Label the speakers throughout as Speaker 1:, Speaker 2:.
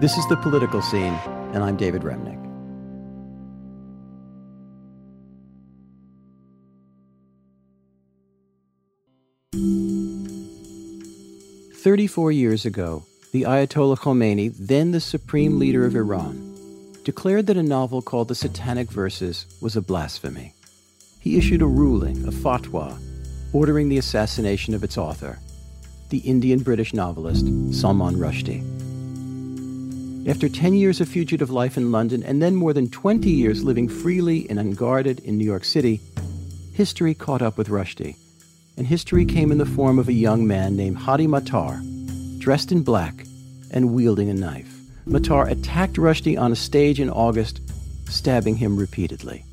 Speaker 1: This is The Political Scene, and I'm David Remnick. Thirty-four years ago, the Ayatollah Khomeini, then the supreme leader of Iran, declared that a novel called The Satanic Verses was a blasphemy. He issued a ruling, a fatwa, ordering the assassination of its author, the Indian British novelist Salman Rushdie. After 10 years of fugitive life in London and then more than 20 years living freely and unguarded in New York City, history caught up with Rushdie. And history came in the form of a young man named Hadi Matar, dressed in black and wielding a knife. Matar attacked Rushdie on a stage in August, stabbing him repeatedly.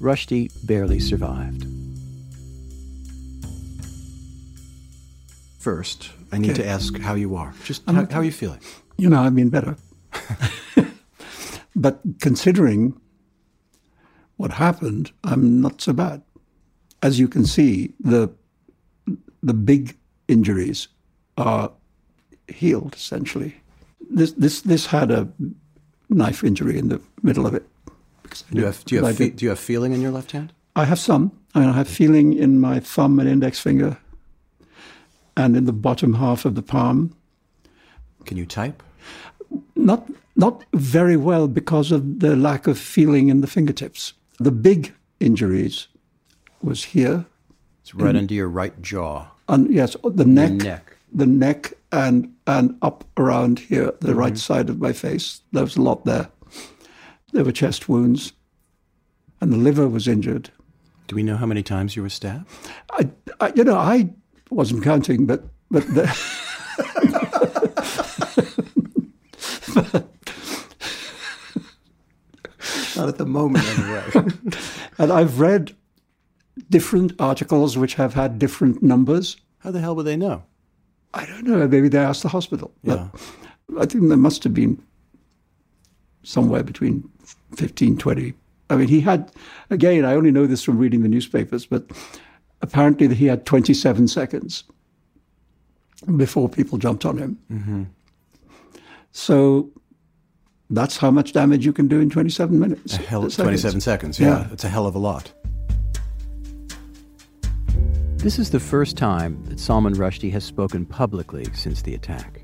Speaker 1: Rushdie barely survived. First, I need
Speaker 2: Okay.
Speaker 1: to ask how you are. Just how, how are you feeling?
Speaker 2: You know, I've been better. but considering what happened, I'm not so bad. As you can see, the the big injuries are healed essentially. This this this had a knife injury in the middle of it.
Speaker 1: Do you have, do you have, fe- do you have feeling in your left hand?
Speaker 2: I have some. I, mean, I have feeling in my thumb and index finger, and in the bottom half of the palm.
Speaker 1: Can you type?
Speaker 2: Not not very well because of the lack of feeling in the fingertips. The big injuries was here,
Speaker 1: It's right under your right jaw.
Speaker 2: and yes, the neck,
Speaker 1: neck.
Speaker 2: the neck, and and up around here, the mm-hmm. right side of my face. There was a lot there. There were chest wounds, and the liver was injured.
Speaker 1: Do we know how many times you were stabbed?
Speaker 2: I, I you know, I wasn't counting, but but the,
Speaker 1: Not at the moment, anyway.
Speaker 2: and I've read different articles which have had different numbers.
Speaker 1: how the hell would they know?
Speaker 2: I don't know. Maybe they asked the hospital.
Speaker 1: Yeah.
Speaker 2: But I think there must have been somewhere between 15, 20. I mean, he had, again, I only know this from reading the newspapers, but apparently he had 27 seconds before people jumped on him. Mm-hmm. So that's how much damage you can do in 27 minutes.
Speaker 1: A hell,
Speaker 2: seconds.
Speaker 1: 27 seconds. Yeah,
Speaker 2: Yeah.
Speaker 1: it's a hell of a lot. This is the first time that Salman Rushdie has spoken publicly since the attack.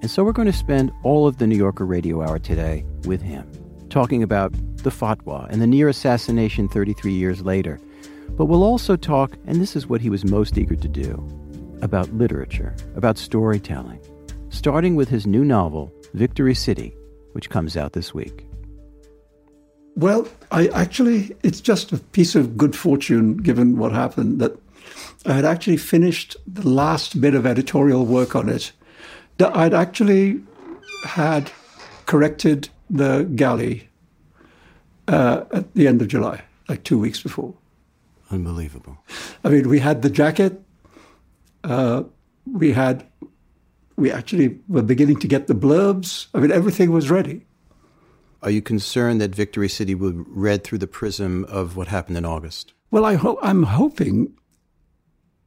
Speaker 1: And so we're going to spend all of the New Yorker Radio Hour today with him, talking about the fatwa and the near assassination 33 years later. But we'll also talk, and this is what he was most eager to do, about literature, about storytelling, starting with his new novel, Victory City, which comes out this week.
Speaker 2: Well, I actually, it's just a piece of good fortune given what happened that I had actually finished the last bit of editorial work on it. That I'd actually had corrected the galley uh, at the end of July, like two weeks before.
Speaker 1: Unbelievable.
Speaker 2: I mean, we had the jacket. Uh, we had, we actually were beginning to get the blurbs. I mean, everything was ready.
Speaker 1: Are you concerned that Victory City will be read through the prism of what happened in August?
Speaker 2: Well, I ho- I'm hoping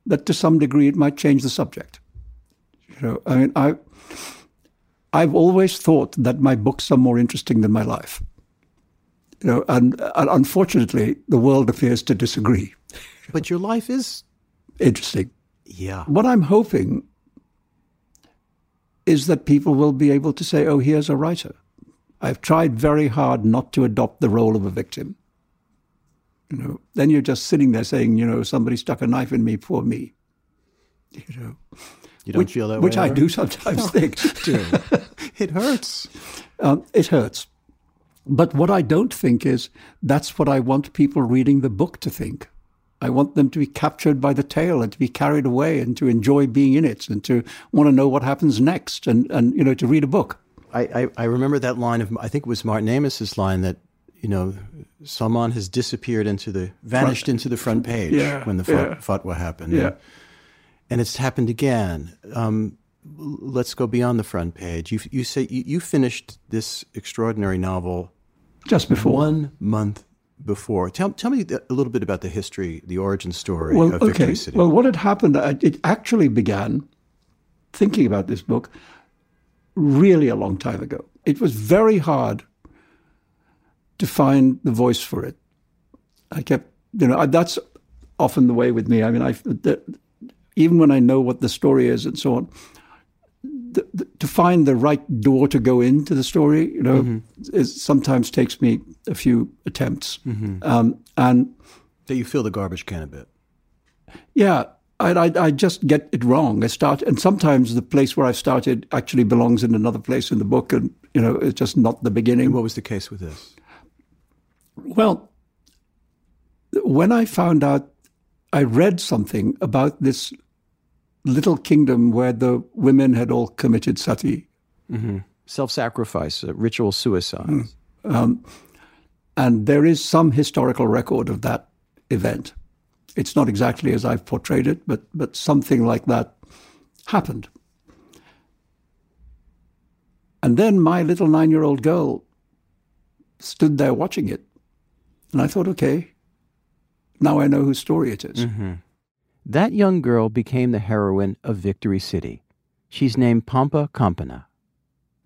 Speaker 2: that to some degree it might change the subject. You know, I mean, I I've always thought that my books are more interesting than my life. You know, and, and unfortunately, the world appears to disagree.
Speaker 1: But your life is.
Speaker 2: Interesting.
Speaker 1: Yeah.
Speaker 2: What I'm hoping is that people will be able to say, "Oh, here's a writer." I've tried very hard not to adopt the role of a victim. You know, then you're just sitting there saying, you know, somebody stuck a knife in me, poor me. You know,
Speaker 1: You don't
Speaker 2: which,
Speaker 1: feel that
Speaker 2: which
Speaker 1: way?
Speaker 2: I
Speaker 1: ever?
Speaker 2: do sometimes think. Too.
Speaker 1: It hurts.
Speaker 2: Um, it hurts. But what I don't think is that's what I want people reading the book to think. I want them to be captured by the tale and to be carried away and to enjoy being in it and to want to know what happens next and, and you know, to read a book.
Speaker 1: I, I, I remember that line of, I think it was Martin Amis's line that, you know, Salman has disappeared into the, vanished into the front page
Speaker 2: Yeah,
Speaker 1: when the
Speaker 2: yeah.
Speaker 1: fatwa happened.
Speaker 2: Yeah.
Speaker 1: And, and it's happened again. Um, let's go beyond the front page. You, you say you, you finished this extraordinary novel
Speaker 2: Just before.
Speaker 1: one month before. Tell, tell me a little bit about the history, the origin story
Speaker 2: well,
Speaker 1: of Victory
Speaker 2: okay.
Speaker 1: City.
Speaker 2: Well, what had happened, it actually began thinking about this book really a long time ago. It was very hard to find the voice for it. I kept, you know, that's often the way with me. I mean, I the, even when I know what the story is and so on, the, the, to find the right door to go into the story, you know, mm-hmm. sometimes takes me a few attempts. Mm-hmm. Um, and
Speaker 1: that you fill the garbage can a bit.
Speaker 2: Yeah, I, I, I, just get it wrong. I start, and sometimes the place where I started actually belongs in another place in the book, and you know, it's just not the beginning.
Speaker 1: And what was the case with this?
Speaker 2: Well, when I found out, I read something about this little kingdom where the women had all committed sati,
Speaker 1: mm-hmm. self-sacrifice, uh, ritual suicide, mm. um,
Speaker 2: and there is some historical record of that event. It's not exactly as I've portrayed it, but, but something like that happened. And then my little nine year old girl stood there watching it. And I thought, okay, now I know whose story it is. Mm-hmm.
Speaker 1: That young girl became the heroine of Victory City. She's named Pampa Campana.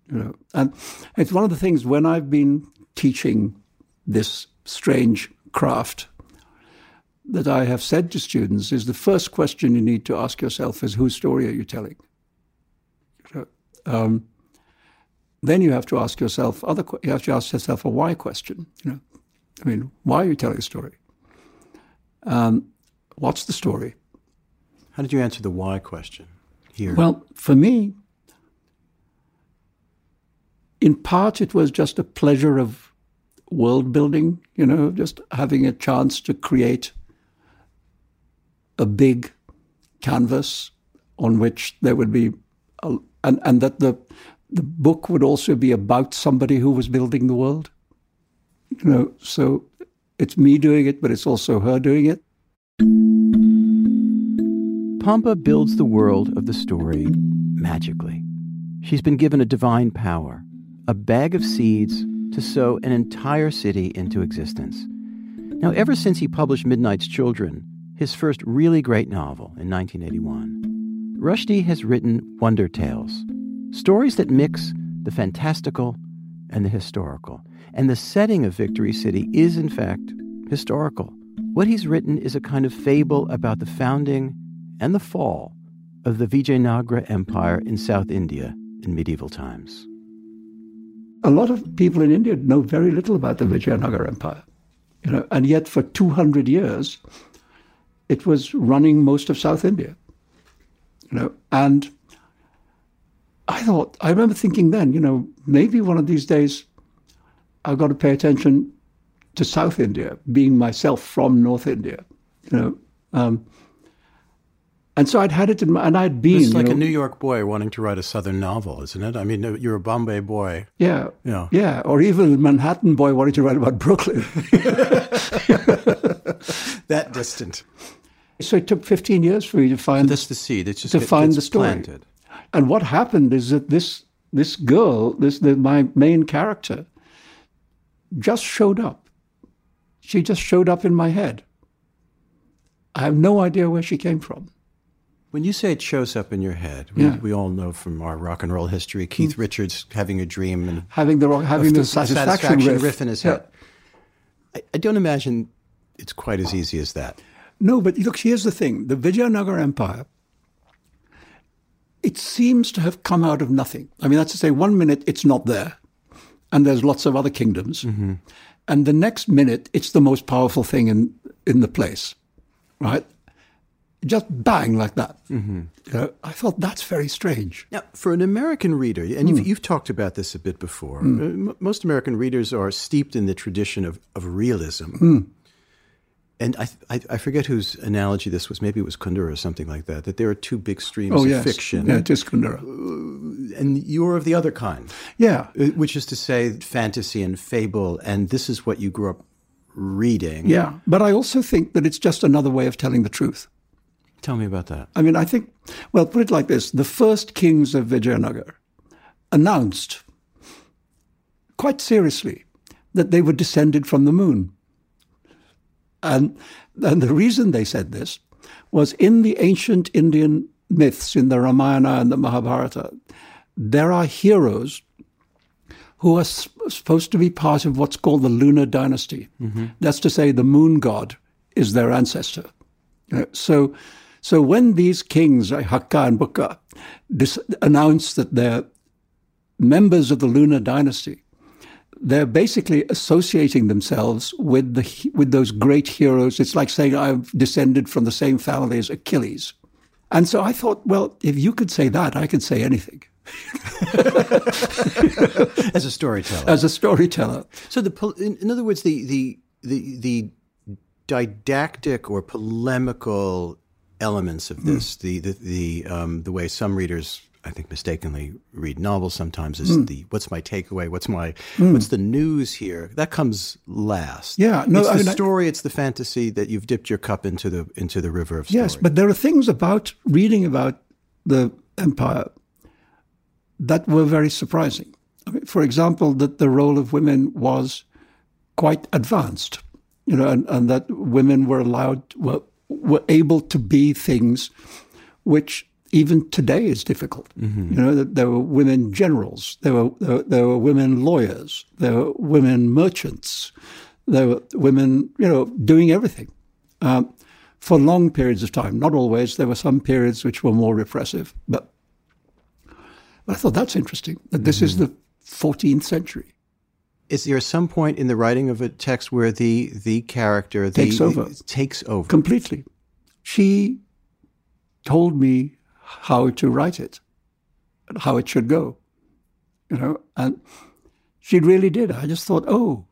Speaker 2: You know, and it's one of the things when I've been teaching this strange craft that I have said to students is the first question you need to ask yourself is whose story are you telling? Um, then you have to ask yourself other. You have to ask yourself a why question. You know, I mean, why are you telling a story? Um, what's the story?
Speaker 1: How did you answer the why question here?
Speaker 2: Well, for me, in part, it was just a pleasure of world building. You know, just having a chance to create a big canvas on which there would be, a, and, and that the, the book would also be about somebody who was building the world. You know, so it's me doing it, but it's also her doing it.
Speaker 1: Pampa builds the world of the story magically. She's been given a divine power, a bag of seeds to sow an entire city into existence. Now, ever since he published Midnight's Children, his first really great novel in 1981, Rushdie has written Wonder Tales, stories that mix the fantastical and the historical. And the setting of Victory City is, in fact, historical. What he's written is a kind of fable about the founding and the fall of the Vijayanagara Empire in South India in medieval times.
Speaker 2: A lot of people in India know very little about the Vijayanagara Empire. You know, and yet for 200 years, it was running most of South India. You know, and I thought, I remember thinking then, you know, maybe one of these days I've got to pay attention to South India, being myself from North India, you know. Um, and so I'd had it in my, and I'd been.
Speaker 1: It's like
Speaker 2: know,
Speaker 1: a New York boy wanting to write a Southern novel, isn't it? I mean, you're a Bombay boy.
Speaker 2: Yeah. Yeah. Yeah. Or even a Manhattan boy wanting to write about Brooklyn.
Speaker 1: that distant.
Speaker 2: So it took 15 years for me to find.
Speaker 1: So that's the seed. It's just
Speaker 2: to find the story.
Speaker 1: Planted.
Speaker 2: And what happened is that this this girl, this the, my main character, just showed up. She just showed up in my head. I have no idea where she came from.
Speaker 1: When you say it shows up in your head, we, yeah. we all know from our rock and roll history, Keith mm. Richards having a dream and
Speaker 2: having the having the, satisfaction, satisfaction riff.
Speaker 1: riff. in his head. I, I don't imagine it's quite as easy as that.
Speaker 2: No, but look, here's the thing: the Vijayanagara Empire. It seems to have come out of nothing. I mean, that's to say, one minute it's not there, and there's lots of other kingdoms, mm-hmm. and the next minute it's the most powerful thing in in the place, right? Just bang like that. Mm-hmm. You know, I thought that's very strange.
Speaker 1: Now, for an American reader, and mm. you've, you've, talked about this a bit before, mm. uh, most American readers are steeped in the tradition of, of realism. Mm. And I, I, I, forget whose analogy this was. Maybe it was Kundera or something like that. That there are two big streams
Speaker 2: oh,
Speaker 1: of
Speaker 2: yes.
Speaker 1: fiction.
Speaker 2: Yeah, it is Kundera.
Speaker 1: Uh, and you're of the other kind.
Speaker 2: Yeah.
Speaker 1: Uh, which is to say, fantasy and fable, and this is what you grew up reading.
Speaker 2: Yeah. But I also think that it's just another way of telling the truth.
Speaker 1: Tell me about that.
Speaker 2: I mean, I think, well, put it like this the first kings of Vijayanagar announced quite seriously that they were descended from the moon. And, and the reason they said this was in the ancient Indian myths, in the Ramayana and the Mahabharata, there are heroes who are supposed to be part of what's called the lunar dynasty. Mm-hmm. That's to say, the moon god is their ancestor. Uh, so, so when these kings, like Hakka and Bukka, dis- announce that they're members of the lunar dynasty, they're basically associating themselves with the with those great heroes. It's like saying I've descended from the same family as Achilles. And so I thought, well, if you could say that, I could say anything.
Speaker 1: as a storyteller.
Speaker 2: As a storyteller.
Speaker 1: So the in, in other words, the the the the didactic or polemical elements of this, mm. the the the, um, the way some readers I think mistakenly read novels sometimes is mm. the what's my takeaway, what's my mm. what's the news here? That comes last.
Speaker 2: Yeah,
Speaker 1: no, it's the I mean, story, it's the fantasy that you've dipped your cup into the into the river of story.
Speaker 2: Yes, but there are things about reading about the empire that were very surprising. I mean, for example, that the role of women was quite advanced, you know, and, and that women were allowed were were able to be things which even today is difficult. Mm-hmm. You know, there were women generals, there were, there, there, were women lawyers, there were women merchants, there were women, you know, doing everything um, for long periods of time. Not always. There were some periods which were more repressive, but, but I thought that's interesting. That this mm-hmm. is the 14th century.
Speaker 1: Is there some point in the writing of a text where the the character the,
Speaker 2: takes over?
Speaker 1: Takes over
Speaker 2: completely. She told me how to write it, how it should go. You know, and she really did. I just thought, oh,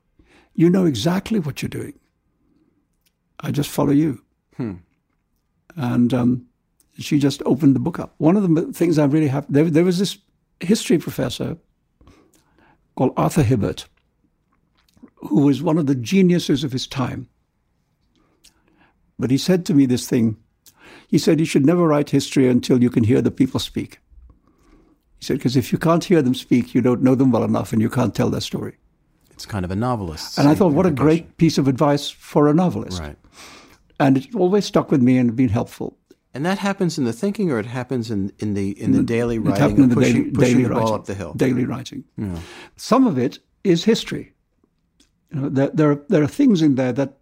Speaker 2: you know exactly what you're doing. I just follow you. Hmm. And um, she just opened the book up. One of the things I'm really have there, there was this history professor called Arthur Hibbert, who was one of the geniuses of his time. But he said to me this thing he said you should never write history until you can hear the people speak. He said, because if you can't hear them speak, you don't know them well enough and you can't tell their story.
Speaker 1: It's kind of a novelist.
Speaker 2: And I thought, what a great piece of advice for a novelist.
Speaker 1: Right.
Speaker 2: And it always stuck with me and been helpful.
Speaker 1: And that happens in the thinking, or it happens in, in the in the, daily writing, in the pushing, daily, pushing daily the
Speaker 2: writing,
Speaker 1: up the hill.
Speaker 2: Daily writing. Yeah. Some of it is history. You know, there, there are there are things in there that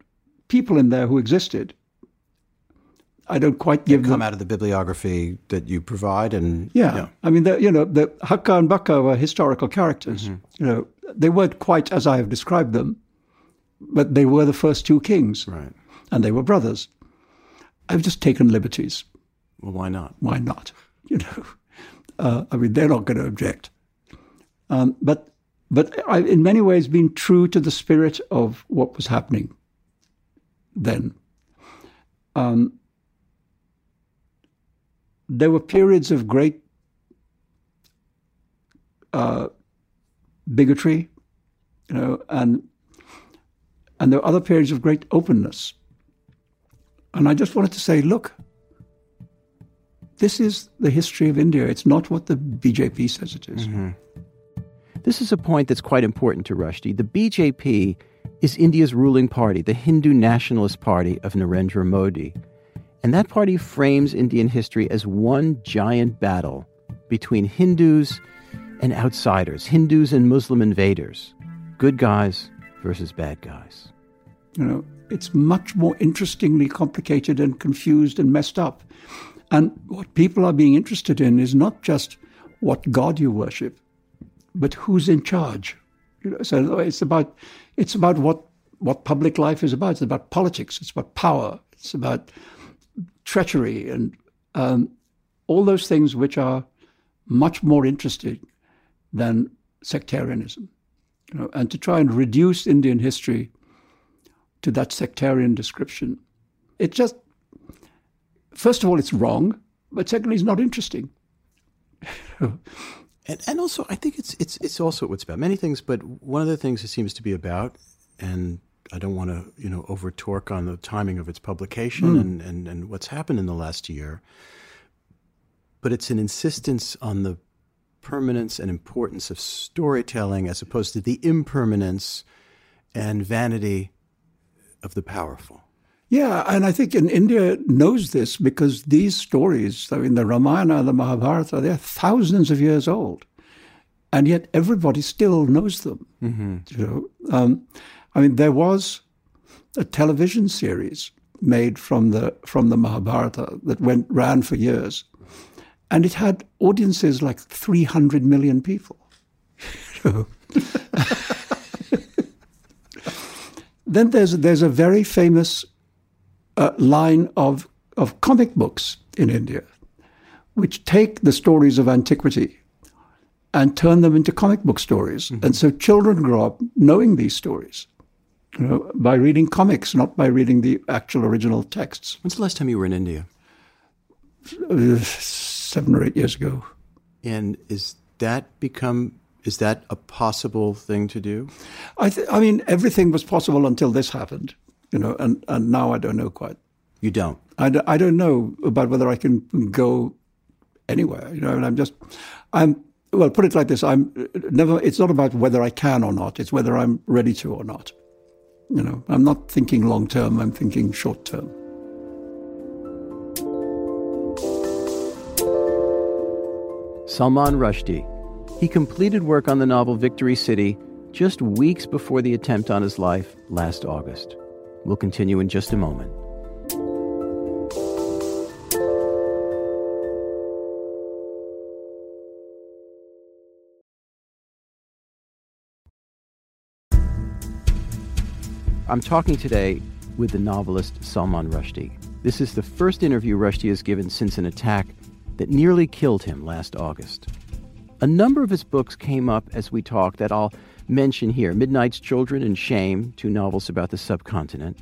Speaker 2: people in there who existed I don't quite give
Speaker 1: come them, out of the bibliography that you provide, and
Speaker 2: yeah, yeah. I mean, the, you know, the Hakka and Bukka were historical characters. Mm-hmm. You know, they weren't quite as I have described them, but they were the first two kings,
Speaker 1: right?
Speaker 2: And they were brothers. I've just taken liberties.
Speaker 1: Well, why not?
Speaker 2: Why not? You know, uh, I mean, they're not going to object. Um, but but I've in many ways been true to the spirit of what was happening then. Um, there were periods of great uh, bigotry, you know, and and there were other periods of great openness. And I just wanted to say, look, this is the history of India. It's not what the BJP says it is. Mm-hmm.
Speaker 1: This is a point that's quite important to Rushdie. The BJP is India's ruling party, the Hindu nationalist party of Narendra Modi. And that party frames Indian history as one giant battle between Hindus and outsiders, Hindus and Muslim invaders, good guys versus bad guys.
Speaker 2: You know, it's much more interestingly complicated and confused and messed up. And what people are being interested in is not just what God you worship, but who's in charge. You know, so it's about it's about what what public life is about. It's about politics. It's about power. It's about treachery and um, all those things which are much more interesting than sectarianism. You know, and to try and reduce Indian history to that sectarian description, it just, first of all, it's wrong, but secondly, it's not interesting.
Speaker 1: and, and also, I think it's it's it's also what's about many things, but one of the things it seems to be about, and I don't want to, you know, over torque on the timing of its publication mm. and, and, and what's happened in the last year. But it's an insistence on the permanence and importance of storytelling as opposed to the impermanence and vanity of the powerful.
Speaker 2: Yeah, and I think in India knows this because these stories, I mean, the Ramayana, and the Mahabharata, they're thousands of years old. and yet everybody still knows them. Mm-hmm. You know, um, I mean, there was a television series made from the from the Mahabharata that went ran for years, and it had audiences like three hundred million people. then there's there's a very famous uh, line of of comic books in India, which take the stories of antiquity and turn them into comic book stories. Mm-hmm. And so children grow up knowing these stories. You know, by reading comics, not by reading the actual original texts.
Speaker 1: When's the last time you were in India?
Speaker 2: Uh, seven or eight years ago.
Speaker 1: And is that become is that a possible thing to do?
Speaker 2: I th- I mean, everything was possible until this happened, you know, and, and now I don't know quite.
Speaker 1: You don't?
Speaker 2: I d- I don't know about whether I can go anywhere, you know, and I'm just, I'm, well, put it like this, I'm never, it's not about whether I can or not, it's whether I'm ready to or not. You know, I'm not thinking long term, I'm thinking short term.
Speaker 1: Salman Rushdie. He completed work on the novel Victory City just weeks before the attempt on his life last August. We'll continue in just a moment. I'm talking today with the novelist Salman Rushdie. This is the first interview Rushdie has given since an attack that nearly killed him last August. A number of his books came up as we talked that I'll mention here Midnight's Children and Shame, two novels about the subcontinent.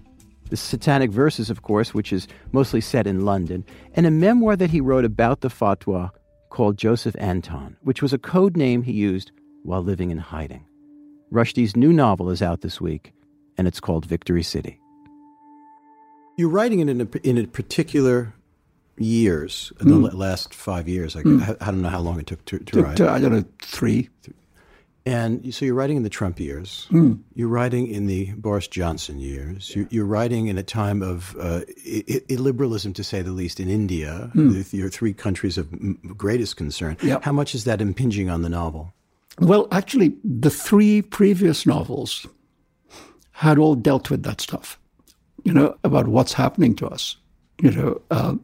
Speaker 1: The Satanic Verses, of course, which is mostly set in London, and a memoir that he wrote about the fatwa called Joseph Anton, which was a code name he used while living in hiding. Rushdie's new novel is out this week and it's called Victory City. You're writing it in a, in a particular years, mm. the hmm. last five years. I, mm. I, I, don't know how long it took to, to write.
Speaker 2: I don't know, three.
Speaker 1: And so you're writing in the Trump years. Mm. You're writing in the Boris Johnson years. You're, you're writing in a time of uh, illiberalism, to say the least, in India, mm. your three countries of greatest concern. Yep. How much is that impinging on the novel?
Speaker 2: Well, actually, the three previous novels had all dealt with that stuff, you know, about what's happening to us, you know, uh,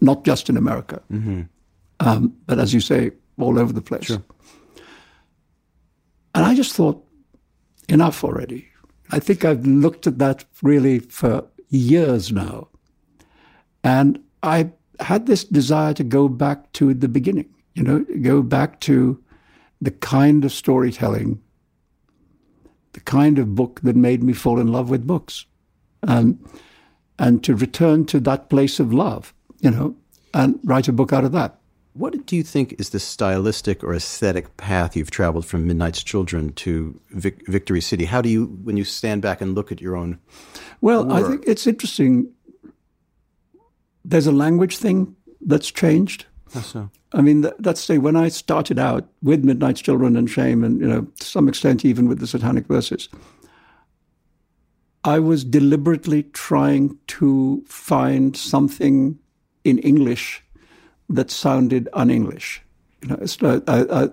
Speaker 2: not just in America, mm-hmm. um, but as you say, all over the place. Sure. And I just thought, enough already. I think I've looked at that really for years now. And I had this desire to go back to the beginning, you know, go back to the kind of storytelling the kind of book that made me fall in love with books. And, and to return to that place of love, you know, and write a book out of that.
Speaker 1: What do you think is the stylistic or aesthetic path you've traveled from Midnight's Children to Vic- Victory City? How do you, when you stand back and look at your own?
Speaker 2: Well, work? I think it's interesting. There's a language thing that's changed.
Speaker 1: How so?
Speaker 2: I mean, that, that's say when I started out with Midnight's Children and Shame, and you know, to some extent even with the Satanic Verses, I was deliberately trying to find something in English that sounded un-English. You know, I, I,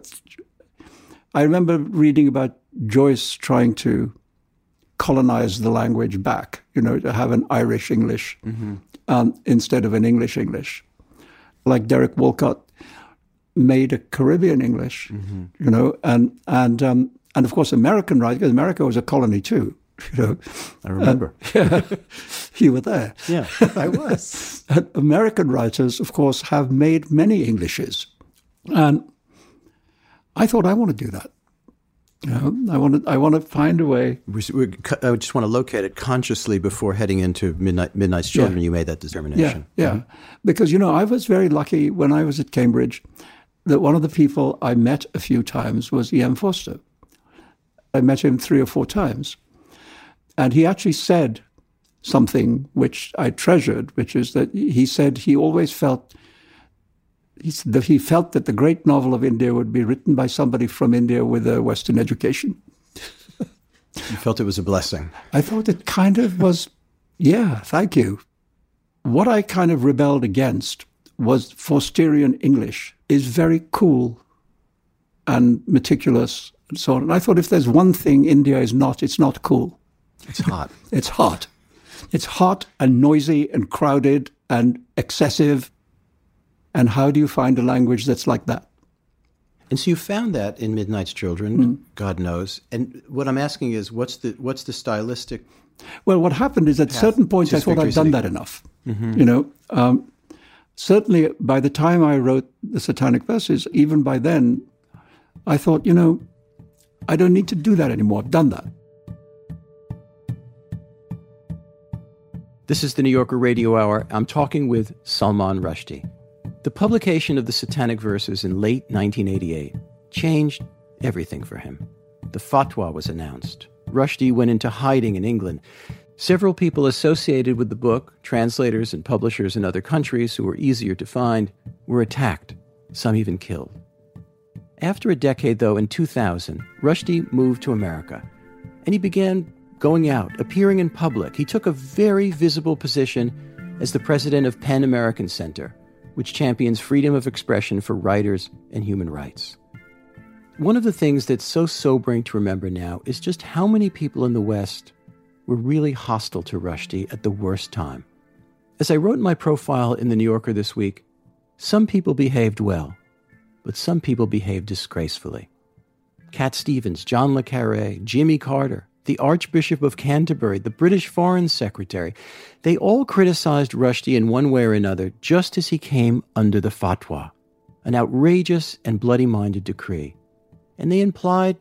Speaker 2: I remember reading about Joyce trying to colonize the language back. You know, to have an Irish English mm-hmm. um, instead of an English English. Like Derek Walcott made a Caribbean English, mm-hmm. you know, and and um, and of course American writers, because America was a colony too. You know,
Speaker 1: I remember.
Speaker 2: Uh, yeah, you were there.
Speaker 1: Yeah, I was.
Speaker 2: American writers, of course, have made many Englishes, and I thought I want to do that. You know, I want to. I want to find a way.
Speaker 1: We, we, I just want to locate it consciously before heading into Midnight, Midnight's Children. Yeah. You made that determination.
Speaker 2: Yeah, yeah. Mm-hmm. Because you know, I was very lucky when I was at Cambridge that one of the people I met a few times was E.M. Forster. I met him three or four times. And he actually said something which I treasured, which is that he said he always felt he, that he felt that the great novel of India would be written by somebody from India with a Western education.
Speaker 1: you felt it was a blessing.
Speaker 2: I thought it kind of was, yeah, thank you. What I kind of rebelled against was Forsterian English is very cool. and meticulous and so on. And I thought if there's one thing India is not, it's not cool.
Speaker 1: It's hot.
Speaker 2: It's hot. It's hot and noisy and crowded and excessive. And how do you find a language that's like that?
Speaker 1: And so you found that in Midnight's Children, mm. God knows. And what I'm asking is, what's the what's the stylistic?
Speaker 2: Well, what happened is at certain points I thought I'd done that enough. Mm-hmm. You know, um, certainly by the time I wrote the Satanic Verses, even by then, I thought, you know, I don't need to do that anymore. I've done that.
Speaker 1: This is the New Yorker Radio Hour. I'm talking with Salman Rushdie. The publication of the Satanic Verses in late 1988 changed everything for him. The fatwa was announced. Rushdie went into hiding in England. Several people associated with the book, translators and publishers in other countries who were easier to find, were attacked, some even killed. After a decade, though, in 2000, Rushdie moved to America, and he began going out, appearing in public. He took a very visible position as the president of PEN American Center, which champions freedom of expression for writers and human rights. One of the things that's so sobering to remember now is just how many people in the West were really hostile to Rushdie at the worst time. As I wrote in my profile in The New Yorker this week, some people behaved well, but some people behaved disgracefully. Cat Stevens, John Le Carre, Jimmy Carter, the Archbishop of Canterbury, the British Foreign Secretary, they all criticized Rushdie in one way or another just as he came under the fatwa, an outrageous and bloody minded decree. And they implied,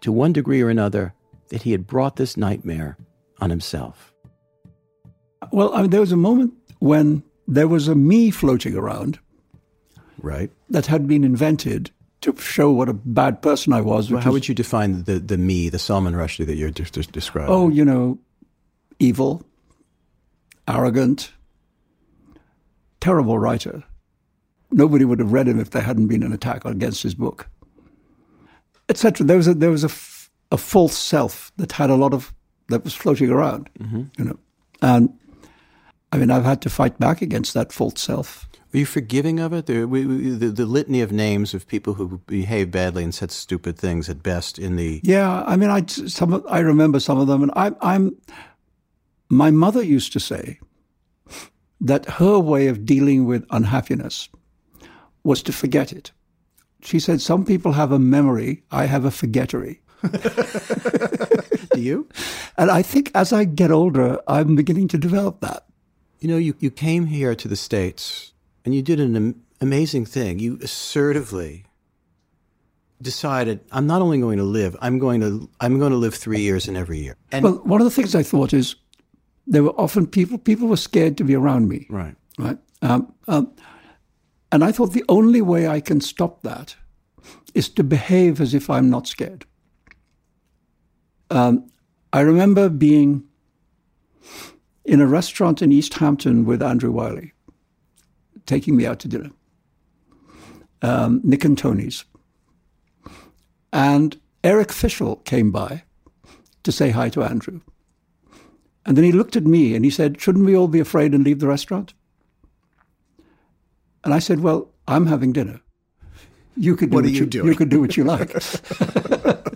Speaker 1: to one degree or another, that he had brought this nightmare on himself.
Speaker 2: Well, I mean, there was a moment when there was a me floating around.
Speaker 1: Right.
Speaker 2: That had been invented to show what a bad person I was.
Speaker 1: Well, how would you define the, the me, the Salman Rushdie that you're just describing?
Speaker 2: Oh, you know, evil, arrogant, terrible writer. Nobody would have read him if there hadn't been an attack against his book, etc. There was a, there was a, f- a false self that had a lot of that was floating around, mm-hmm. you know, and I mean I've had to fight back against that false self
Speaker 1: are you forgiving of it? The, we, the, the, litany of names of people who behave badly and said stupid things at best in the
Speaker 2: yeah. I mean, I some I remember some of them, and I, I'm. My mother used to say that her way of dealing with unhappiness was to forget it. She said, "Some people have a memory. I have a forgettery."
Speaker 1: Do you?
Speaker 2: And I think as I get older, I'm beginning to develop that.
Speaker 1: You know, you, you came here to the States and you did an am- amazing thing. You assertively decided, I'm not only going to live, I'm going to I'm going to live three years in every year.
Speaker 2: And well, one of the things I thought is there were often people people were scared to be around me.
Speaker 1: Right.
Speaker 2: Right. Um, um, and I thought the only way I can stop that is to behave as if I'm not scared. Um, I remember being in a restaurant in East Hampton with Andrew Wylie, taking me out to dinner. Um, Nick and Tony's. And Eric Fischl came by to say hi to Andrew. And then he looked at me and he said, Shouldn't we all be afraid and leave the restaurant? And I said, Well, I'm having dinner. You could do
Speaker 1: what,
Speaker 2: what
Speaker 1: you,
Speaker 2: you, you could do what you like.
Speaker 1: but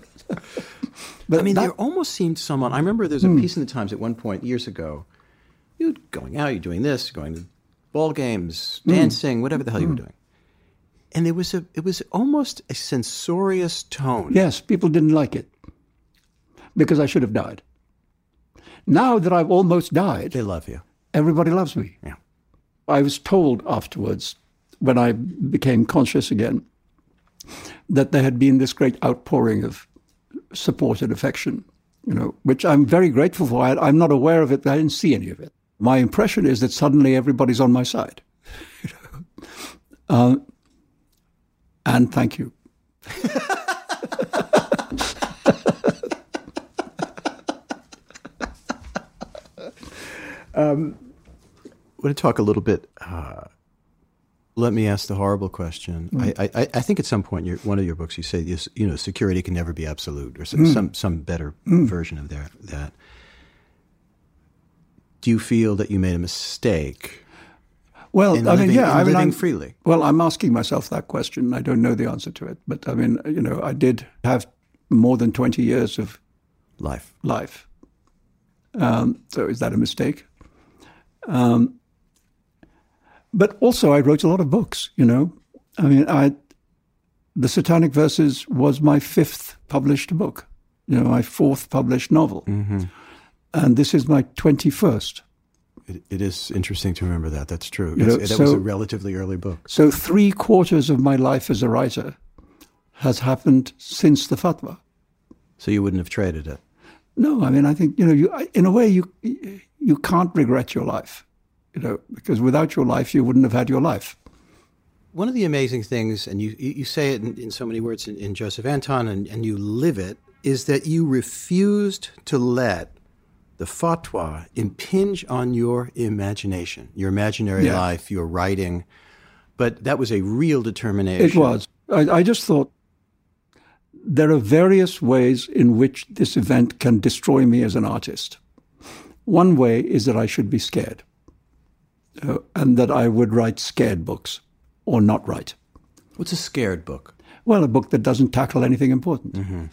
Speaker 1: I mean, that, there almost seemed someone. I remember there's a hmm. piece in the Times at one point years ago. You going out, you're doing this, going to ball games, hmm. dancing, mm. whatever the hell mm. you were hmm. doing. And there was a it was almost a censorious tone.
Speaker 2: Yes, people didn't like it because I should have died. Now that I've almost died,
Speaker 1: they love you.
Speaker 2: Everybody loves me.
Speaker 1: Yeah.
Speaker 2: I was told afterwards when I became conscious again that there had been this great outpouring of support and affection, you know, which I'm very grateful for. I, I'm not aware of it. I didn't see any of it my impression is that suddenly everybody's on my side. uh, and thank you.
Speaker 1: um, I want to talk a little bit. Uh, let me ask the horrible question. Mm. I, I, I, think at some point, in one of your books, you say, this, you know, security can never be absolute, or some mm. some, some better mm. version of that do you feel that you made a mistake?
Speaker 2: Well, I mean, yeah, I mean, I'm,
Speaker 1: freely.
Speaker 2: Well, I'm asking myself that question. I don't know the answer to it, but I mean, you know, I did have more than 20 years of
Speaker 1: Life.
Speaker 2: life. Um, so is that a mistake? Um, but also, I wrote a lot of books. You know, I mean, I the Satanic Verses was my fifth published book. You know, my fourth published novel,
Speaker 1: Mm-hmm.
Speaker 2: And this is my twenty-first.
Speaker 1: It, it is interesting to remember that. That's true.
Speaker 2: You know,
Speaker 1: that was a relatively early book.
Speaker 2: So three quarters of my life as a writer has happened since the fatwa.
Speaker 1: So you wouldn't have traded it.
Speaker 2: No, I mean, I think you know, you in a way, you you can't regret your life, you know, because without your life, you wouldn't have had your life.
Speaker 1: One of the amazing things, and you, you you say it in, in so many words in, in Joseph Anton, and, and you live it, is that you refused to let the fatwa impinge on your imagination, your imaginary
Speaker 2: Yeah.
Speaker 1: life, your writing. But that was a real determination.
Speaker 2: It was. I, I just thought there are various ways in which this event can destroy me as an artist. One way is that I should be scared, uh, and that I would write scared books or not write.
Speaker 1: What's a scared book?
Speaker 2: Well, a book that doesn't tackle anything important, you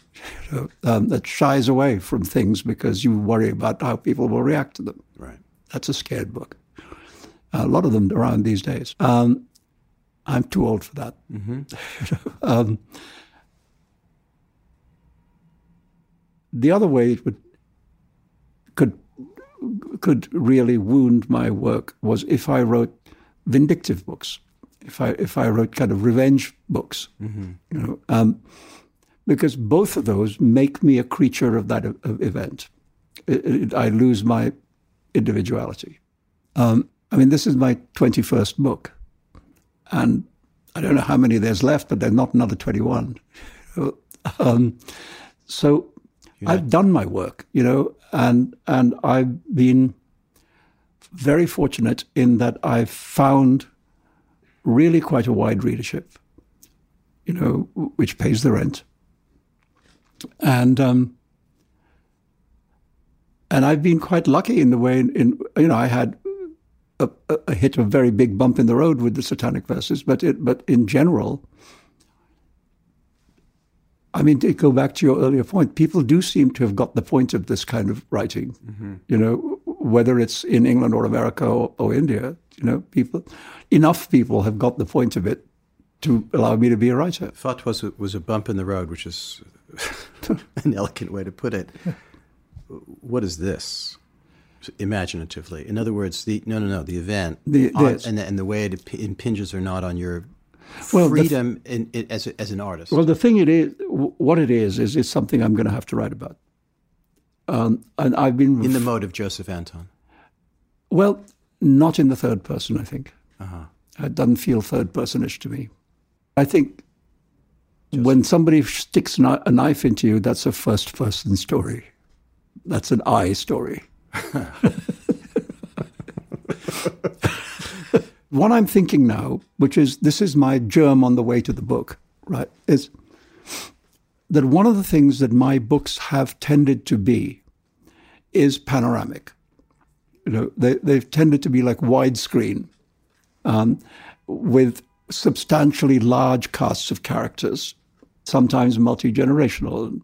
Speaker 2: know, um, that shies away from things because you worry about how people will react to them.
Speaker 1: Right.
Speaker 2: That's a scared book. a lot of them around these days. Um, I'm too old for that. um, the other way it would could could really wound my work was if I wrote vindictive books, if I if I wrote kind of revenge books, you know, um, because both of those make me a creature of that of event. It- it- I lose my individuality. Um, I mean, this is my twenty-first book, and I don't know how many there's left, but there's not another twenty-one. um, so I've done my work, you know, and and I've been very fortunate in that I've found really quite a wide readership, you know, which pays the rent, and um, and I've been quite lucky in the way in, in you know I had a, a, a hit a very big bump in the road with the Satanic Verses, but it but in general. I mean, to go back to your earlier point, people do seem to have got the point of this kind of writing. You know, whether it's in England or America or, or India, you know, people, enough people have got the point of it to allow me to be a writer.
Speaker 1: Fatwa was a, was a bump in the road, which is an elegant way to put it. What is this? Imaginatively, in other words, the no, no, no, the event,
Speaker 2: The-
Speaker 1: on- and the, and the way it impinges or not on your
Speaker 2: Well, f-
Speaker 1: freedom in, in, as a, as an artist.
Speaker 2: Well, the thing it is, what it is, is it's something I'm going to have to write about. Um, and I've been
Speaker 1: in the mode of Joseph Anton.
Speaker 2: Well, not in the third person, I think. It doesn't feel third personish to me. I think when somebody sticks a knife into you, that's a first person story. That's an I story. what I'm thinking now, which is this is my germ on the way to the book, right, is that one of the things that my books have tended to be is panoramic you know, they, they've tended to be like widescreen um, with substantially large casts of characters, sometimes multi generational,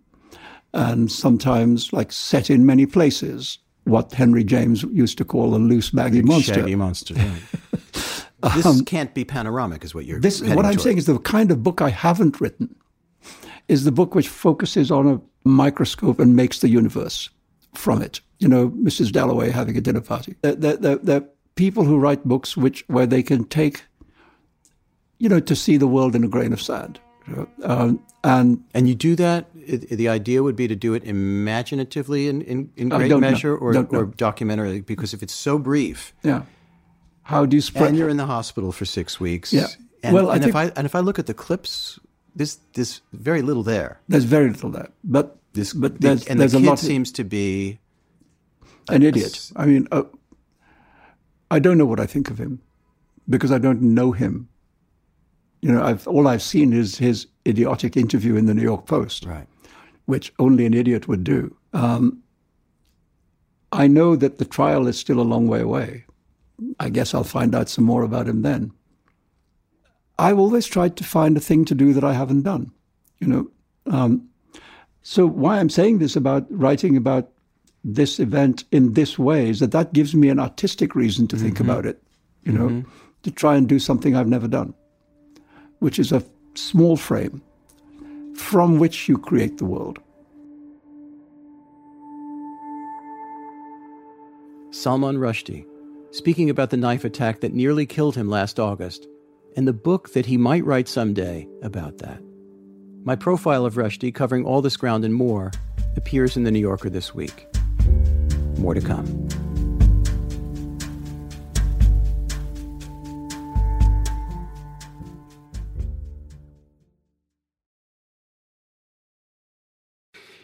Speaker 2: and sometimes like set in many places. What Henry James used to call a loose, baggy monster.
Speaker 1: Shaggy monster. right. this can't be panoramic, is what you're.
Speaker 2: Um, This, what I'm
Speaker 1: toward.
Speaker 2: saying is the kind of book I haven't written is the book which focuses on a microscope and makes the universe from it. You know, Mrs. Dalloway having a dinner party. There, there are people who write books which where they can take, you know, to see the world in a grain of sand. um, and
Speaker 1: And you do that. i- The idea would be to do it imaginatively in, in, in great
Speaker 2: don't know.
Speaker 1: measure, or,
Speaker 2: Don't know.
Speaker 1: or documentary. Because if it's so brief,
Speaker 2: yeah, how do you spread?
Speaker 1: and you're in the hospital for six weeks,
Speaker 2: Yeah.
Speaker 1: And,
Speaker 2: Well, I
Speaker 1: and if
Speaker 2: think-
Speaker 1: I and if I look at the clips, there's there's very little there.
Speaker 2: there's very little there, but
Speaker 1: This,
Speaker 2: but
Speaker 1: the-
Speaker 2: there's
Speaker 1: and
Speaker 2: there's
Speaker 1: the kid seems to be
Speaker 2: an idiot. I mean, uh, I don't know what I think of him because I don't know him. You know, I've, all I've seen is his idiotic interview in the New York Post,
Speaker 1: right.
Speaker 2: which only an idiot would do. Um, I know that the trial is still a long way away, I guess I'll find out some more about him then. I've always tried to find a thing to do that I haven't done, you know. Um, so why I'm saying this about writing about this event in this way is that that gives me an artistic reason to mm-hmm. think about it, you know, mm-hmm. to try and do something I've never done, which is a small frame from which you create the world.
Speaker 1: Salman Rushdie, speaking about the knife attack that nearly killed him last August, and the book that he might write someday about that. My profile of Rushdie, covering all this ground and more, appears in The New Yorker this week. More to come.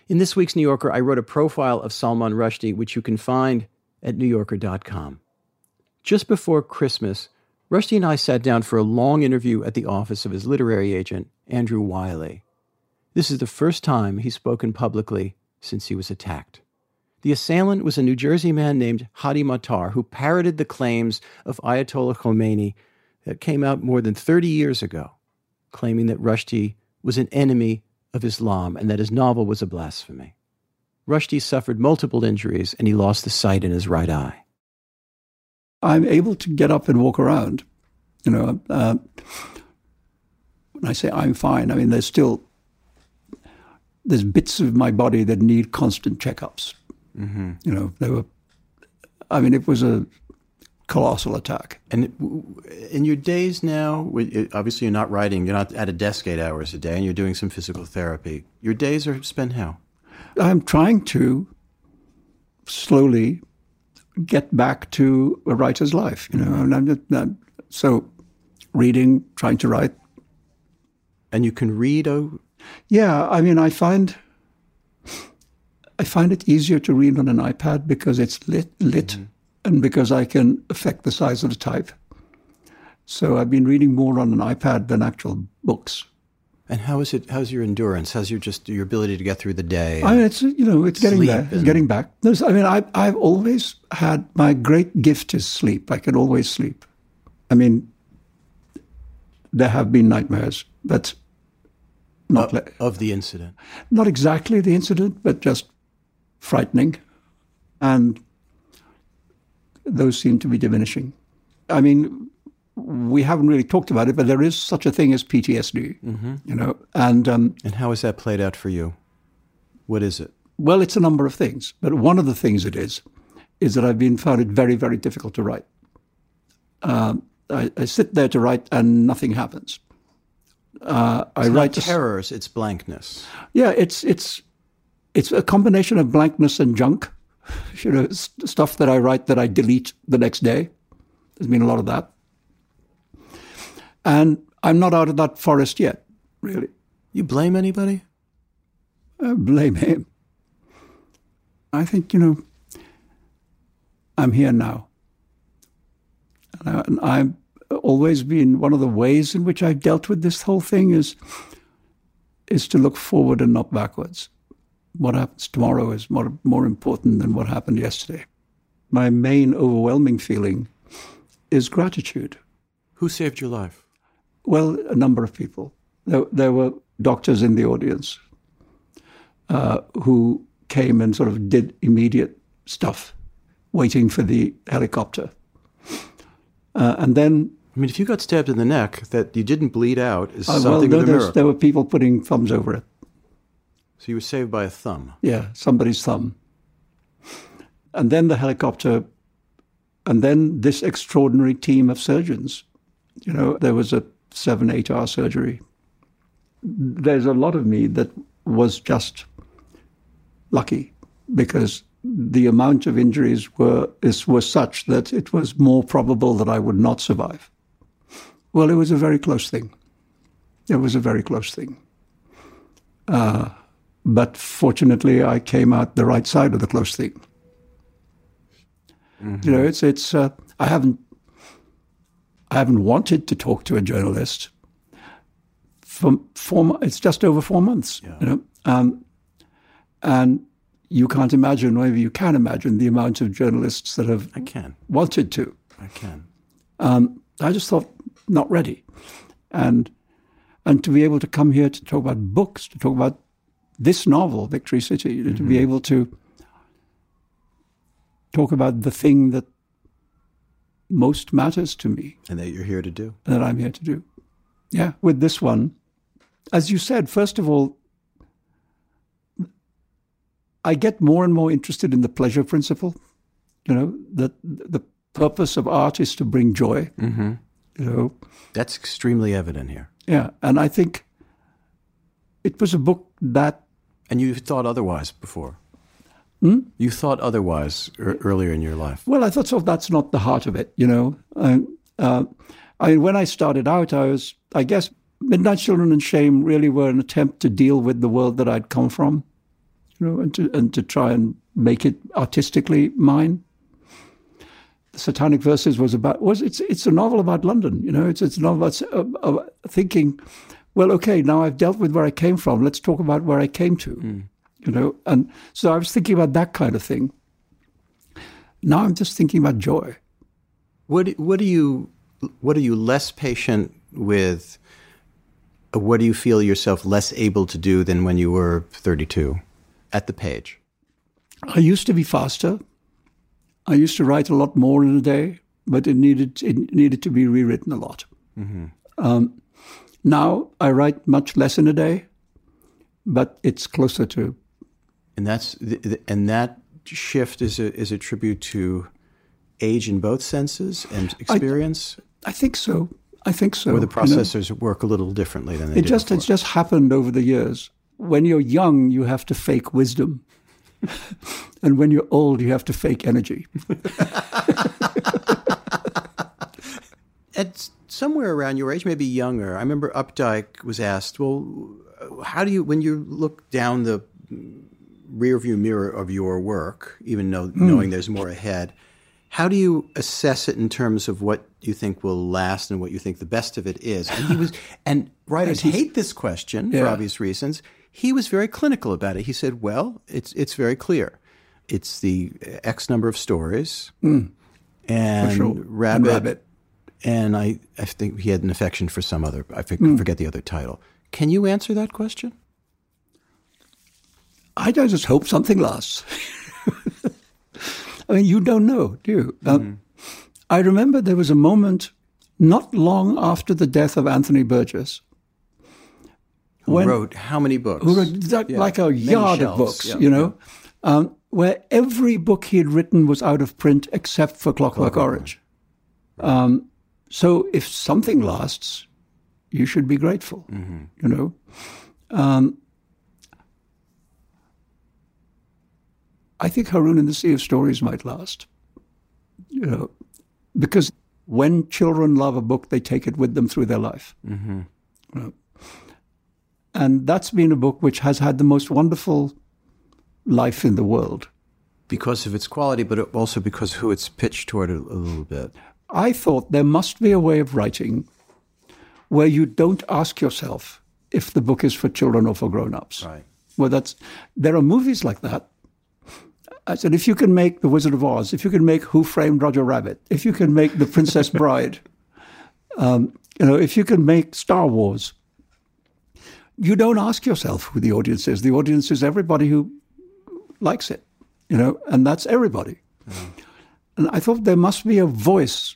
Speaker 1: In this week's New Yorker, I wrote a profile of Salman Rushdie, which you can find at newyorker.com. Just before Christmas, Rushdie and I sat down for a long interview at the office of his literary agent, Andrew Wylie. This is the first time he's spoken publicly since he was attacked. The assailant was a New Jersey man named Hadi Matar, who parroted the claims of Ayatollah Khomeini that came out more than 30 years ago, claiming that Rushdie was an enemy of Islam and that his novel was a blasphemy. Rushdie suffered multiple injuries and he lost the sight in his right eye.
Speaker 2: I'm able to get up and walk around. You know, uh, when I say I'm fine, I mean there's still there's bits of my body that need constant checkups. Mm-hmm. You know, they were. I mean, it was a colossal attack.
Speaker 1: And in your days now, obviously you're not writing, you're not at a desk eight hours a day, and you're doing some physical therapy. Your days are spent how?
Speaker 2: I'm trying to slowly get back to a writer's life. You know, and I'm, I'm, so reading, trying to write.
Speaker 1: And you can read. Oh,
Speaker 2: yeah. I mean, I find I find it easier to read on an iPad because it's lit, lit, mm-hmm. and because I can affect the size of the type. So I've been reading more on an iPad than actual books.
Speaker 1: And how is it? How's your endurance? How's your just your ability to get through the day?
Speaker 2: I mean, it's you know, it's getting there. It's getting back. There's, I mean, I I've always had my great gift is sleep. I can always sleep. I mean, there have been nightmares, but not
Speaker 1: of, of the incident.
Speaker 2: Not exactly the incident, but just frightening, and those seem to be diminishing. I mean, we haven't really talked about it, but there is such a thing as PTSD, mm-hmm. you know. And um,
Speaker 1: and how has that played out for you? What is it?
Speaker 2: Well, it's a number of things, but one of the things it is is that I've been found it very, very difficult to write. Um, I, I, sit there to write, and nothing happens.
Speaker 1: Uh, I write terrors; it's blankness.
Speaker 2: Yeah, it's it's it's a combination of blankness and junk. You know, stuff that I write that I delete the next day. There's been a lot of that. And I'm not out of that forest yet, really.
Speaker 1: You blame anybody?
Speaker 2: I blame him. I think, you know, I'm here now. And, I, have always been one of the ways in which I've dealt with this whole thing is, is to look forward and not backwards. What happens tomorrow is more, more important than what happened yesterday. My main overwhelming feeling is gratitude.
Speaker 1: Who saved your life?
Speaker 2: Well, a number of people. There, there were doctors in the audience uh, who came and sort of did immediate stuff, waiting for the helicopter. Uh, and then.
Speaker 1: I mean, if you got stabbed in the neck, that you didn't bleed out is uh, something well, no, of a miracle.
Speaker 2: There were people putting thumbs over it.
Speaker 1: So you were saved by a thumb?
Speaker 2: Yeah, somebody's thumb. And then the helicopter, and then this extraordinary team of surgeons. You know, there was a seven, eight hour surgery. There's a lot of me that was just lucky because the amount of injuries were is, was such that it was more probable that I would not survive. Well, it was a very close thing. It was a very close thing. Uh, but fortunately, I came out the right side of the close thing. Mm-hmm. You know, it's it's. Uh, I haven't I haven't wanted to talk to a journalist for four. It's just over four months. Yeah. You know, um, and you can't imagine, maybe you can imagine, the amount of journalists that have
Speaker 1: I can
Speaker 2: wanted to.
Speaker 1: I can.
Speaker 2: Um, I just thought not ready, and and to be able to come here to talk about books, to talk about this novel, Victory City, mm-hmm. to be able to talk about the thing that most matters to me,
Speaker 1: and that you're here to do,
Speaker 2: that I'm here to do. Yeah, with this one, as you said, first of all, I get more and more interested in the pleasure principle. You know that the purpose of art is to bring joy.
Speaker 1: Mm-hmm.
Speaker 2: You know,
Speaker 1: that's extremely evident here.
Speaker 2: Yeah, and I think it was a book that.
Speaker 1: And you thought otherwise before.
Speaker 2: Hmm?
Speaker 1: You thought otherwise er- earlier in your life.
Speaker 2: Well, I thought so. That's not the heart of it, you know. uh, I mean, when I started out, I was, I guess, Midnight Children and Shame really were an attempt to deal with the world that I'd come from, you know, and to and to try and make it artistically mine. Satanic Verses was about was it's it's a novel about London, you know. It's it's a novel about uh, uh, thinking, well, okay, now I've dealt with where I came from. Let's talk about where I came to.
Speaker 1: Mm
Speaker 2: you know. And so I was thinking about that kind of thing. Now I'm just thinking about joy.
Speaker 1: What what are you what are you less patient with? What do you feel yourself less able to do than when you were 32 at the page?
Speaker 2: I used to be faster. I used to write a lot more in a day, but it needed it needed to be rewritten a lot.
Speaker 1: Mm-hmm.
Speaker 2: Um, now I write much less in a day, but it's closer to
Speaker 1: and that's and that shift is a is a tribute to age in both senses and experience.
Speaker 2: I, I think so. I think so.
Speaker 1: Or the processors you know, work a little differently than they
Speaker 2: it just
Speaker 1: before.
Speaker 2: it's just happened over the years. When you're young, you have to fake wisdom, and when you're old, you have to fake energy.
Speaker 1: At somewhere around your age, maybe younger, I remember Updike was asked, "Well, how do you when you look down the rearview mirror of your work, even know, mm. knowing there's more ahead. How do you assess it in terms of what you think will last and what you think the best of it is? And he was, and writers hate this question yeah. for obvious reasons. He was very clinical about it. He said, "Well, it's it's very clear. It's the X number of stories,
Speaker 2: mm.
Speaker 1: and,
Speaker 2: sure.
Speaker 1: Rabbit,
Speaker 2: and Rabbit,
Speaker 1: and I I think he had an affection for some other. I mm. forget the other title. Can you answer that question?
Speaker 2: I just hope something lasts. I mean, you don't know, do you? Mm-hmm. I remember there was a moment not long after the death of Anthony Burgess.
Speaker 1: Who when, wrote how many books?
Speaker 2: Who wrote that, yeah. like a Many yard shelves. of books, yeah. you know, um, where every book he had written was out of print except for Clockwork, Clockwork. Orange. Um, so if something lasts, you should be grateful,
Speaker 1: mm-hmm.
Speaker 2: you know. Um, I think Haroun and the Sea of Stories might last. You know, because when children love a book, they take it with them through their life.
Speaker 1: Mm-hmm.
Speaker 2: You know? And that's been a book which has had the most wonderful life in the world.
Speaker 1: Because of its quality, but also because who it's pitched toward a, a little bit.
Speaker 2: I thought there must be a way of writing where you don't ask yourself if the book is for children or for grown-ups.
Speaker 1: Right.
Speaker 2: Well, that's there are movies like that I said, if you can make The Wizard of Oz, if you can make Who Framed Roger Rabbit, if you can make The Princess Bride, um, you know, if you can make Star Wars, you don't ask yourself who the audience is. The audience is everybody who likes it, you know, and that's everybody. And I thought there must be a voice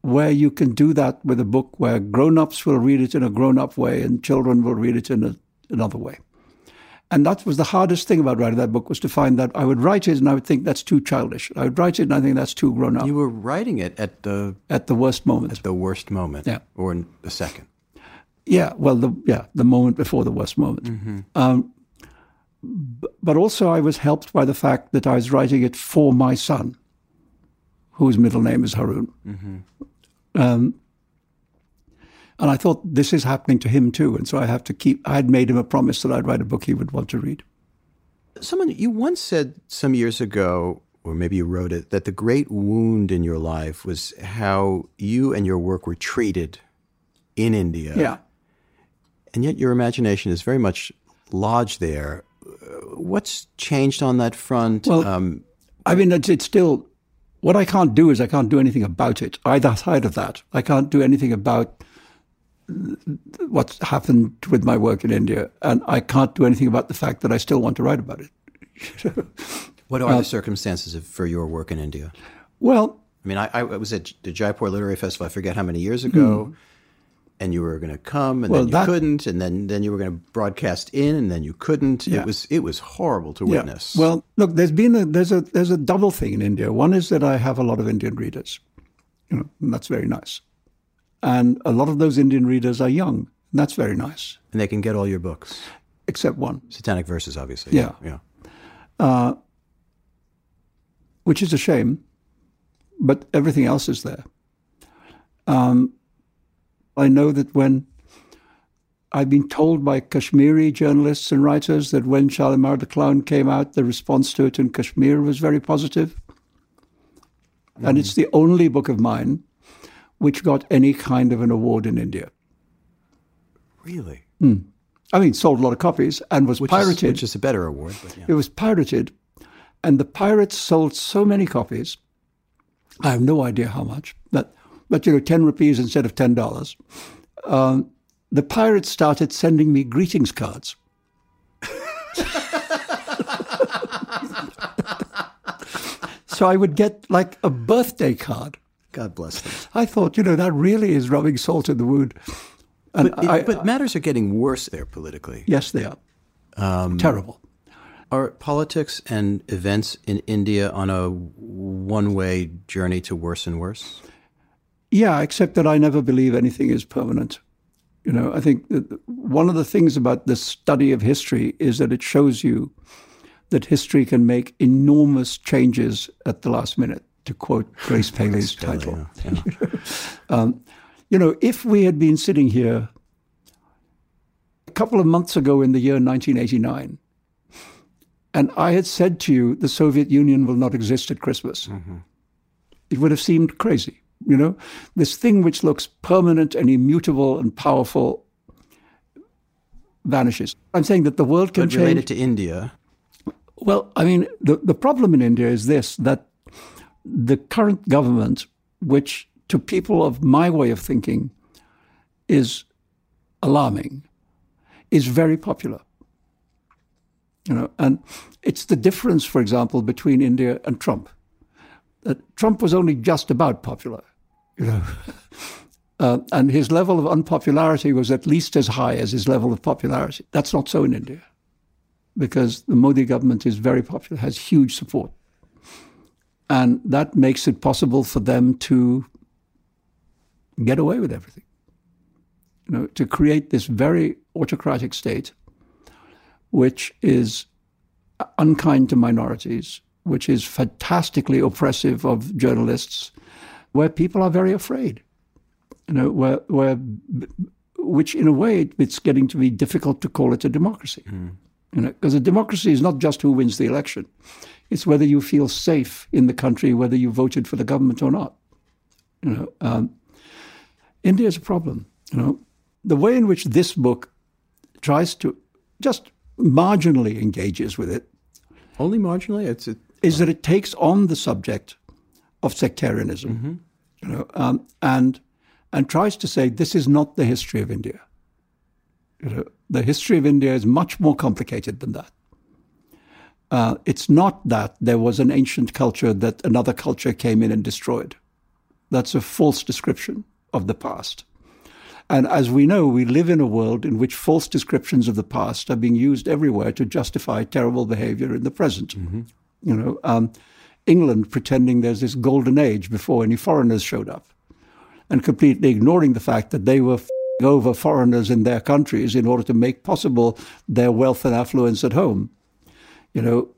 Speaker 2: where you can do that with a book where grown-ups will read it in a grown-up way and children will read it in a, another way. And that was the hardest thing about writing that book was to find that I would write it and I would think that's too childish. I would write it and I think that's too grown up.
Speaker 1: You were writing it at the
Speaker 2: at the worst moment.
Speaker 1: At the worst moment.
Speaker 2: Yeah.
Speaker 1: Or in the second.
Speaker 2: Yeah. Well, the yeah the moment before the worst moment.
Speaker 1: Mm-hmm.
Speaker 2: Um, but also, I was helped by the fact that I was writing it for my son, whose middle name is Haroun.
Speaker 1: Mm-hmm.
Speaker 2: Um, and I thought this is happening to him too. And so I have to keep, I had made him a promise that I'd write a book he would want to read.
Speaker 1: Someone, you once said some years ago, or maybe you wrote it, that the great wound in your life was how you and your work were treated in India.
Speaker 2: Yeah.
Speaker 1: And yet your imagination is very much lodged there. What's changed on that front?
Speaker 2: Well, um, I mean, it's, it's still what I can't do is I can't do anything about it. Either side of that, I can't do anything about what's happened with my work in India, and I can't do anything about the fact that I still want to write about it.
Speaker 1: what are uh, the circumstances of, for your work in India?
Speaker 2: Well,
Speaker 1: I mean, I, I, was at the Jaipur Literary Festival. I forget how many years ago. Hmm and you were going to come and well, then you that, couldn't and then then you were going to broadcast in and then you couldn't. Yeah. it was it was horrible to witness.
Speaker 2: Yeah. well look there's been a there's a there's a double thing in india. One is that i have a lot of indian readers you know that's very nice. And a lot of those indian readers are young. And that's very nice.
Speaker 1: And they can get all your books.
Speaker 2: Except one.
Speaker 1: Satanic verses obviously.
Speaker 2: Yeah.
Speaker 1: Yeah.
Speaker 2: Uh, which is a shame but everything else is there. Um, I know that when I've been told by Kashmiri journalists and writers that when Shalimar the Clown came out, the response to it in Kashmir was very positive. Mm. And it's the only book of mine which got any kind of an award in India.
Speaker 1: Really?
Speaker 2: Mm. I mean, sold a lot of copies and was
Speaker 1: which
Speaker 2: pirated.
Speaker 1: Is, which is a better award. Yeah.
Speaker 2: It was pirated, and the pirates sold so many copies. I have no idea how much, but but you know, 10 rupees instead of $10. Um, the pirates started sending me greetings cards. so I would get like a birthday card.
Speaker 1: God bless them.
Speaker 2: I thought, you know, that really is rubbing salt in the wound.
Speaker 1: And but, I, but matters are getting worse there politically.
Speaker 2: Yes, they are. Um, Terrible.
Speaker 1: Are politics and events in India on a one way journey to worse and worse?
Speaker 2: Yeah, except that I never believe anything is permanent. You know, I think that one of the things about the study of history is that it shows you that history can make enormous changes at the last minute, to quote Grace Paley's title. Yeah, yeah. um, you know, if we had been sitting here a couple of months ago in the year 1989, and I had said to you, the Soviet Union will not exist at Christmas, mm-hmm. it would have seemed crazy. You know, this thing which looks permanent and immutable and powerful vanishes. I'm saying that the world can
Speaker 1: but
Speaker 2: change.
Speaker 1: Related to India.
Speaker 2: Well, I mean, the, the problem in India is this that the current government, which to people of my way of thinking is alarming, is very popular. You know, and it's the difference, for example, between India and Trump that Trump was only just about popular, you know. Uh, and his level of unpopularity was at least as high as his level of popularity. That's not so in India, because the Modi government is very popular, has huge support. And that makes it possible for them to get away with everything. You know, to create this very autocratic state, which is unkind to minorities, which is fantastically oppressive of journalists, where people are very afraid. You know, where, where which in a way it's getting to be difficult to call it a democracy. Mm. You know, because a democracy is not just who wins the election; it's whether you feel safe in the country, whether you voted for the government or not. You know, um, India is a problem. You know, the way in which this book tries to just marginally engages with it.
Speaker 1: Only marginally. It's
Speaker 2: is that it takes on the subject of sectarianism, mm-hmm. you know, um, and and tries to say this is not the history of India. You know, the history of India is much more complicated than that. Uh, it's not that there was an ancient culture that another culture came in and destroyed. That's a false description of the past. And as we know, we live in a world in which false descriptions of the past are being used everywhere to justify terrible behavior in the present. Mm-hmm. You know, um, England pretending there's this golden age before any foreigners showed up, and completely ignoring the fact that they were over foreigners in their countries in order to make possible their wealth and affluence at home. You know,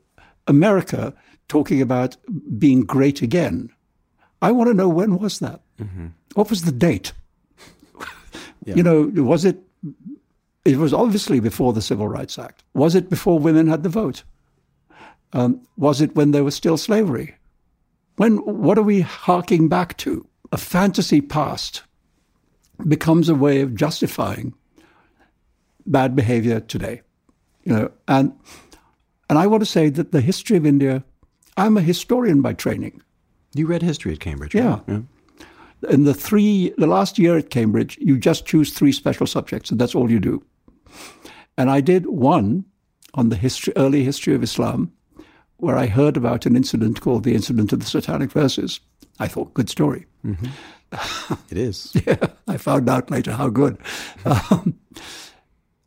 Speaker 2: America talking about being great again. I want to know when was that? Mm-hmm. What was the date? yeah. You know, was it? It was obviously before the Civil Rights Act. Was it before women had the vote? Um, was it when there was still slavery? When what are we harking back to? A fantasy past becomes a way of justifying bad behavior today. You know, and and I want to say that the history of India, I'm a historian by training.
Speaker 1: You read history at Cambridge.
Speaker 2: Yeah.
Speaker 1: Right? yeah.
Speaker 2: In the three, the last year at Cambridge, you just choose three special subjects, and that's all you do. And I did one on the history, early history of Islam, where I heard about an incident called the incident of the Satanic Verses. I thought, good story.
Speaker 1: Mm-hmm. it is.
Speaker 2: yeah, I found out later how good. Um,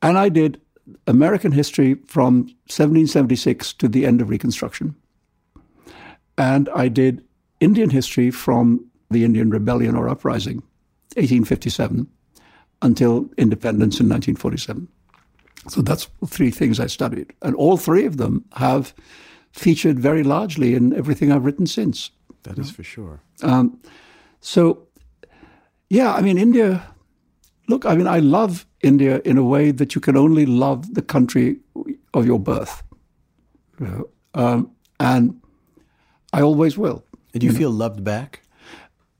Speaker 2: and I did American history from 1776 to the end of Reconstruction. And I did Indian history from the Indian Rebellion or Uprising, 1857, until independence in 1947. So that's three things I studied. And all three of them have featured very largely in everything I've written since.
Speaker 1: That is for sure.
Speaker 2: Um, so, yeah, I mean, India, look, I mean, I love India in a way that you can only love the country of your birth. Know? um, and I always will.
Speaker 1: And you, you feel know? loved back?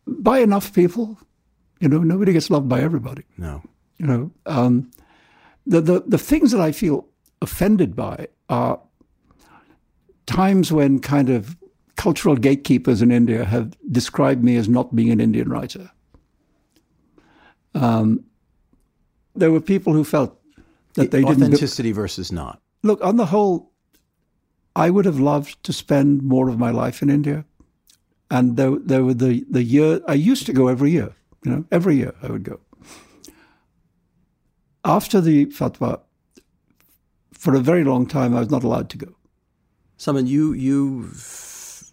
Speaker 2: By enough people. You know, nobody gets loved by everybody.
Speaker 1: No.
Speaker 2: You know, um, the, the, the things that I feel offended by are times when kind of cultural gatekeepers in India have described me as not being an Indian writer. Um, there were people who felt that
Speaker 1: the
Speaker 2: they
Speaker 1: didn't. Authenticity versus not.
Speaker 2: Look, on the whole, I would have loved to spend more of my life in India. And there, there were the, the year, I used to go every year, you know, every year I would go. After the fatwa, for a very long time, I was not allowed to go.
Speaker 1: Salman, you you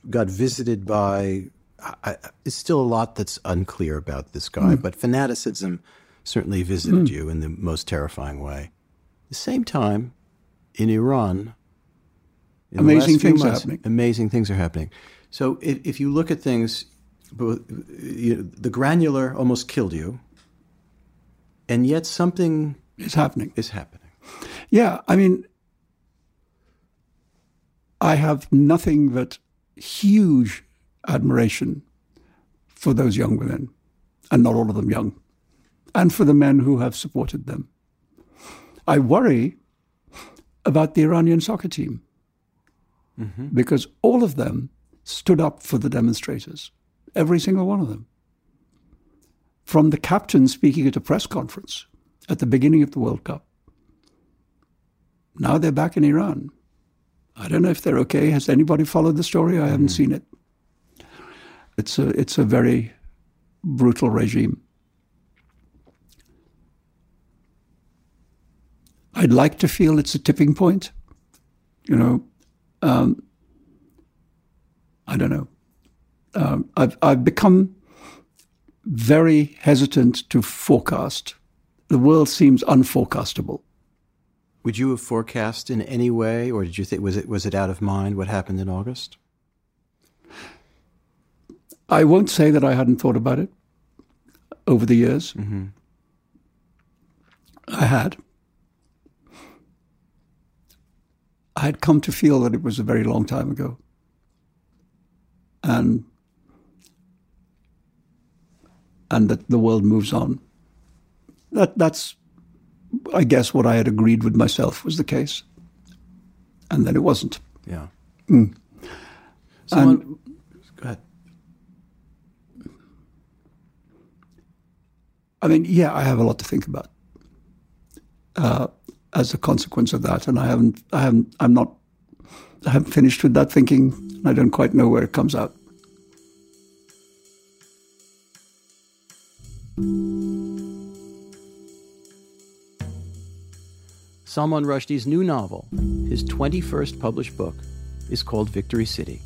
Speaker 1: got visited by. I, it's still a lot that's unclear about this guy, mm. but fanaticism certainly visited mm. you in the most terrifying way. At the same time, in Iran, in
Speaker 2: amazing things
Speaker 1: months,
Speaker 2: are happening.
Speaker 1: Amazing things are happening. So if, if you look at things, you know, the granular almost killed you, and yet something
Speaker 2: is happening.
Speaker 1: Is happening.
Speaker 2: Yeah, I mean, I have nothing but huge admiration for those young women, and not all of them young, and for the men who have supported them. I worry about the Iranian soccer team mm-hmm. because all of them stood up for the demonstrators, every single one of them. From the captain speaking at a press conference at the beginning of the World Cup. Now they're back in Iran I don't know if they're okay. Has anybody followed the story? I haven't mm. seen it. It's a it's a very brutal regime. I'd like to feel it's a tipping point. You know, um, I don't know. Um, I've I've become very hesitant to forecast. The world seems unforecastable.
Speaker 1: Would you have forecast in any way, or did you think was it was it out of mind what happened in August?
Speaker 2: I won't say that I hadn't thought about it over the years. Mm-hmm. I had. I had come to feel that it was a very long time ago. And and that the world moves on. That that's I guess what I had agreed with myself was the case. And then it wasn't.
Speaker 1: Yeah. Mm. Someone, and, go ahead.
Speaker 2: I mean, yeah, I have a lot to think about uh, as a consequence of that, and I haven't, I haven't, I'm not, I haven't finished with that thinking. I don't quite know where it comes out.
Speaker 1: Salman Rushdie's new novel, his 21st published book, is called Victory City.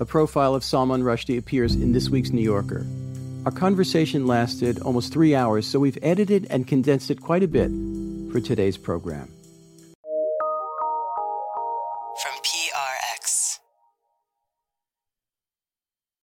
Speaker 1: A profile of Salman Rushdie appears in this week's New Yorker. Our conversation lasted almost three hours, so we've edited and condensed it quite a bit for today's program.